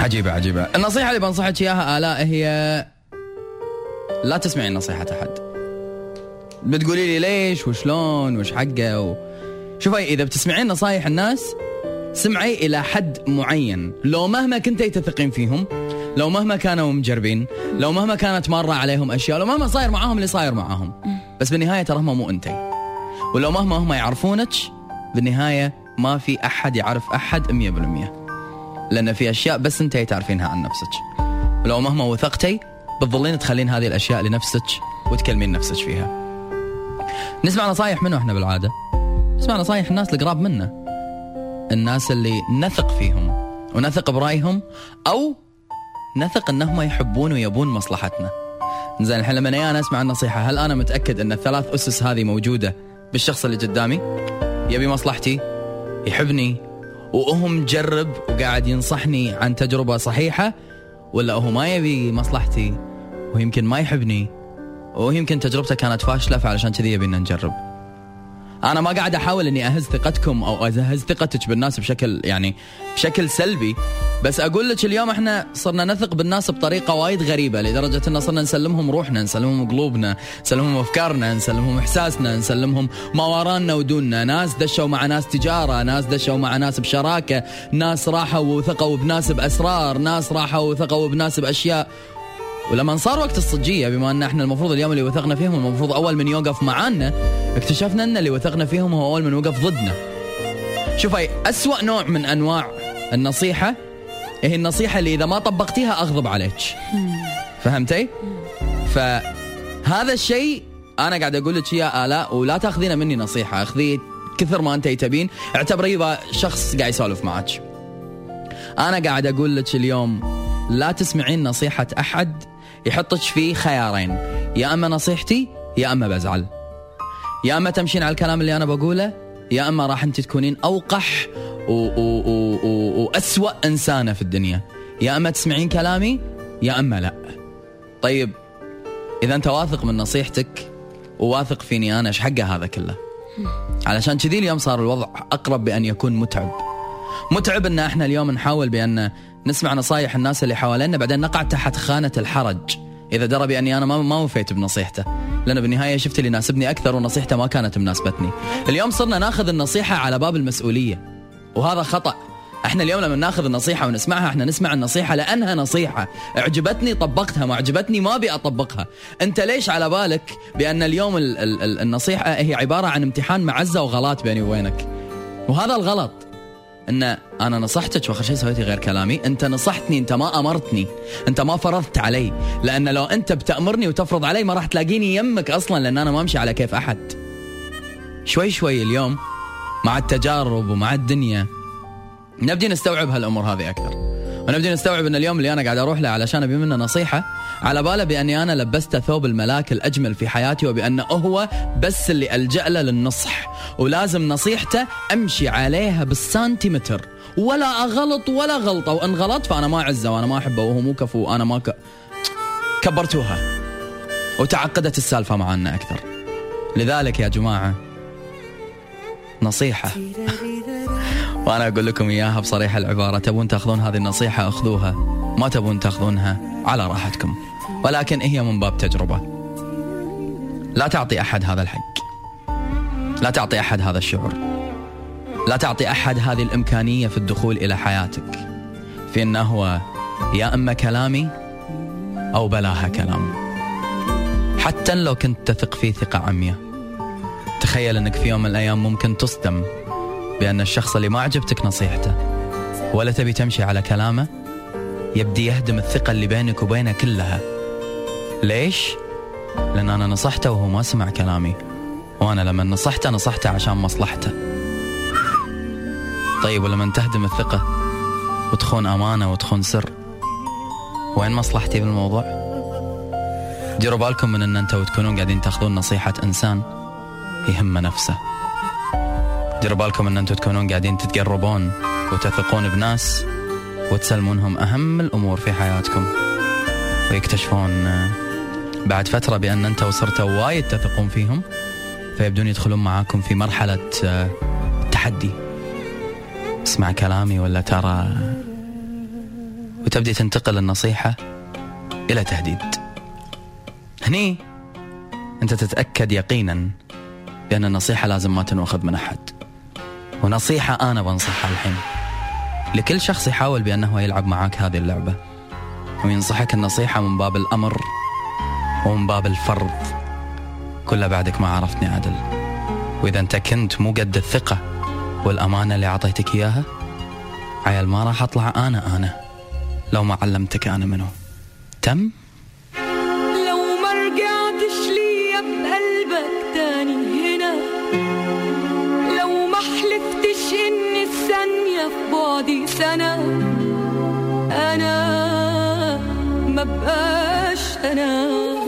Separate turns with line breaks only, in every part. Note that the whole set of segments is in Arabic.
عجيبة عجيبة. النصيحة اللي بنصحك إياها آلاء هي لا تسمعين نصيحة أحد بتقولي لي ليش وشلون وش حقه و... شوفي إذا بتسمعين نصايح الناس سمعي إلى حد معين. لو مهما كنتي تثقين فيهم لو مهما كانوا مجربين لو مهما كانت مارة عليهم أشياء لو مهما صاير معاهم اللي صاير معاهم. بس بالنهاية تراهم مو أنتي. ولو مهما هم يعرفونك بالنهاية ما في أحد يعرف أحد 100% لأن في أشياء بس انت تعرفينها عن نفسك. ولو مهما وثقتي بتظلين تخلين هذه الأشياء لنفسك وتكلمين نفسك فيها. نسمع نصايح منه إحنا بالعادة. نسمع نصايح الناس القراب منا. الناس اللي نثق فيهم ونثق برأيهم أو نثق إنهم يحبون ويبون مصلحتنا. زين الحين لما أنا أسمع النصيحة هل أنا متأكد إن الثلاث أسس هذه موجودة بالشخص اللي قدامي؟ يبي مصلحتي؟ يحبني؟ وهو مجرب وقاعد ينصحني عن تجربة صحيحة ولا هو ما يبي مصلحتي ويمكن ما يحبني ويمكن تجربته كانت فاشلة فعلشان كذي يبينا نجرب. أنا ما قاعد أحاول إني أهز ثقتكم أو أهز ثقتك بالناس بشكل يعني بشكل سلبي. بس أقول لك اليوم إحنا صرنا نثق بالناس بطريقة وايد غريبة لدرجة ان صرنا نسلمهم روحنا نسلمهم قلوبنا نسلمهم أفكارنا نسلمهم إحساسنا نسلمهم ما ورانا ودوننا. ناس دشوا مع ناس تجارة ناس دشوا مع ناس بشراكة ناس راحوا وثقوا بناس بأسرار ناس راحوا وثقوا بناس بأشياء. ولما صار وقت الصجية بما أن إحنا المفروض اليوم اللي وثقنا فيهم المفروض أول من يوقف معانا اكتشفنا إن اللي وثقنا فيهم هو أول من وقف ضدنا. شوفي أسوأ نوع من أنواع النصيحة هي النصيحة اللي إذا ما طبقتيها أغضب عليك. فهمتي؟ فهذا الشيء أنا قاعد أقول لك يا آلاء ولا تأخذينه مني نصيحة أخذيه كثر ما أنت تبين. اعتبريه شخص قاعد يسولف معك. أنا قاعد أقول لك اليوم لا تسمعين نصيحة أحد يحطك في خيارين. يا أما نصيحتي يا أما بزعل. يا أما تمشين على الكلام اللي أنا بقوله يا أما راح أنت تكونين أوقح وأسوأ إنسانة في الدنيا. يا أما تسمعين كلامي يا أما لا. طيب إذا أنت واثق من نصيحتك وواثق فيني أنا إيش حقه هذا كله؟ علشان كذي اليوم صار الوضع أقرب بأن يكون متعب. متعب إن إحنا اليوم نحاول بأن نسمع نصايح الناس اللي حوالينا بعدين نقع تحت خانة الحرج. إذا درى بأني أنا ما ما وفيت بنصيحته. لأن بالنهاية شفت اللي يناسبني أكثر ونصيحته ما كانت مناسبتني اليوم صرنا ناخذ النصيحة على باب المسؤولية. وهذا خطأ. إحنا اليوم لما ناخذ النصيحة ونسمعها إحنا نسمع النصيحة لأنها نصيحة. اعجبتني طبقتها ما عجبتني ما أبي أطبقها. أنت ليش على بالك بأن اليوم ال ال النصيحة هي عبارة عن امتحان معزه وغلط بيني وبينك؟ وهذا الغلط. أن أنا نصحتك وأخر شيء سويتي غير كلامي. أنت نصحتني أنت ما أمرتني. أنت ما فرضت علي. لأن لو أنت بتأمرني وتفرض علي ما راح تلاقيني يمك أصلا لأن أنا ما أمشي على كيف أحد. شوي شوي اليوم مع التجارب ومع الدنيا نبدي نستوعب هالأمور هذه أكثر. ونبدي نستوعب إن اليوم اللي أنا قاعد أروح له علشان أبي منه نصيحة على باله بأني أنا لبسته ثوب الملاك الأجمل في حياتي وبانه هو بس اللي ألجأ له للنصح ولازم نصيحته أمشي عليها بالسنتيمتر. ولا أغلط ولا غلطه وان غلط فأنا ما أعزه وأنا ما أحبه وهو مو كفو وأنا ما ك... كبرتوها. وتعقدت السالفة معنا أكثر. لذلك يا جماعة نصيحة. وأنا أقول لكم إياها بصريح العبارة. تبون تأخذون هذه النصيحة أخذوها. ما تبون تأخذونها على راحتكم. ولكن هي من باب تجربة. لا تعطي أحد هذا الحق. لا تعطي أحد هذا الشعور. لا تعطي أحد هذه الإمكانية في الدخول إلى حياتك. في انه هو يا اما كلامي أو بلاها كلام. حتى لو كنت تثق فيه ثقة عمياء. تخيل إنك في يوم من الأيام ممكن تصدم. بأن الشخص اللي ما عجبتك نصيحته ولا تبي تمشي على كلامه يبدي يهدم الثقة اللي بينك وبينه كلها ليش؟ لأن أنا نصحته وهو ما سمع كلامي وأنا لما نصحته نصحته عشان مصلحته طيب ولما تهدم الثقة وتخون أمانة وتخون سر وين مصلحتي بالموضوع؟ ديروا بالكم من أن أنتوا تكونون قاعدين تأخذون نصيحة إنسان يهم نفسه ديروا بالكم ان أنتم تكونون قاعدين تتقربون وتثقون بناس وتسلمونهم اهم الأمور في حياتكم. ويكتشفون آه، بعد فترة بأن أنتم صرتوا وايد تثقون فيهم فيبدون يدخلون معاكم في مرحلة التحدي آه، اسمع كلامي ولا ترى؟ وتبدي تنتقل النصيحة إلى تهديد. هني أنت تتأكد يقينا بأن النصيحة لازم ما تنوخذ من أحد. ونصيحة أنا بنصحها الحين. لكل شخص يحاول بأنه يلعب معاك هذه اللعبة. وينصحك النصيحة من باب الأمر ومن باب الفرض. كلها بعدك ما عرفتني عدل وإذا أنت كنت مو قد الثقة والأمانة اللي أعطيتك إياها عيال ما راح أطلع أنا أنا لو ما علمتك أنا منه تم؟
سنة أنا ما بقاش أنا.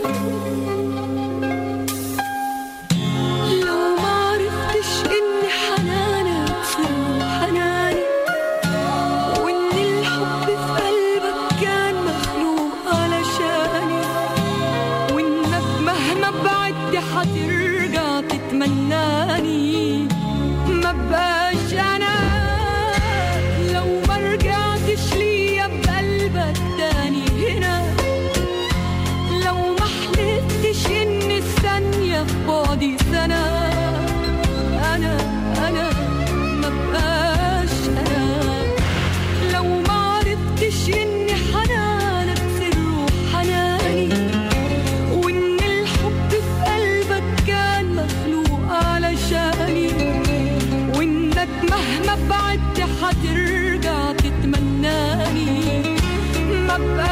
ما بعدت حترجع تتمناني. ما بعدت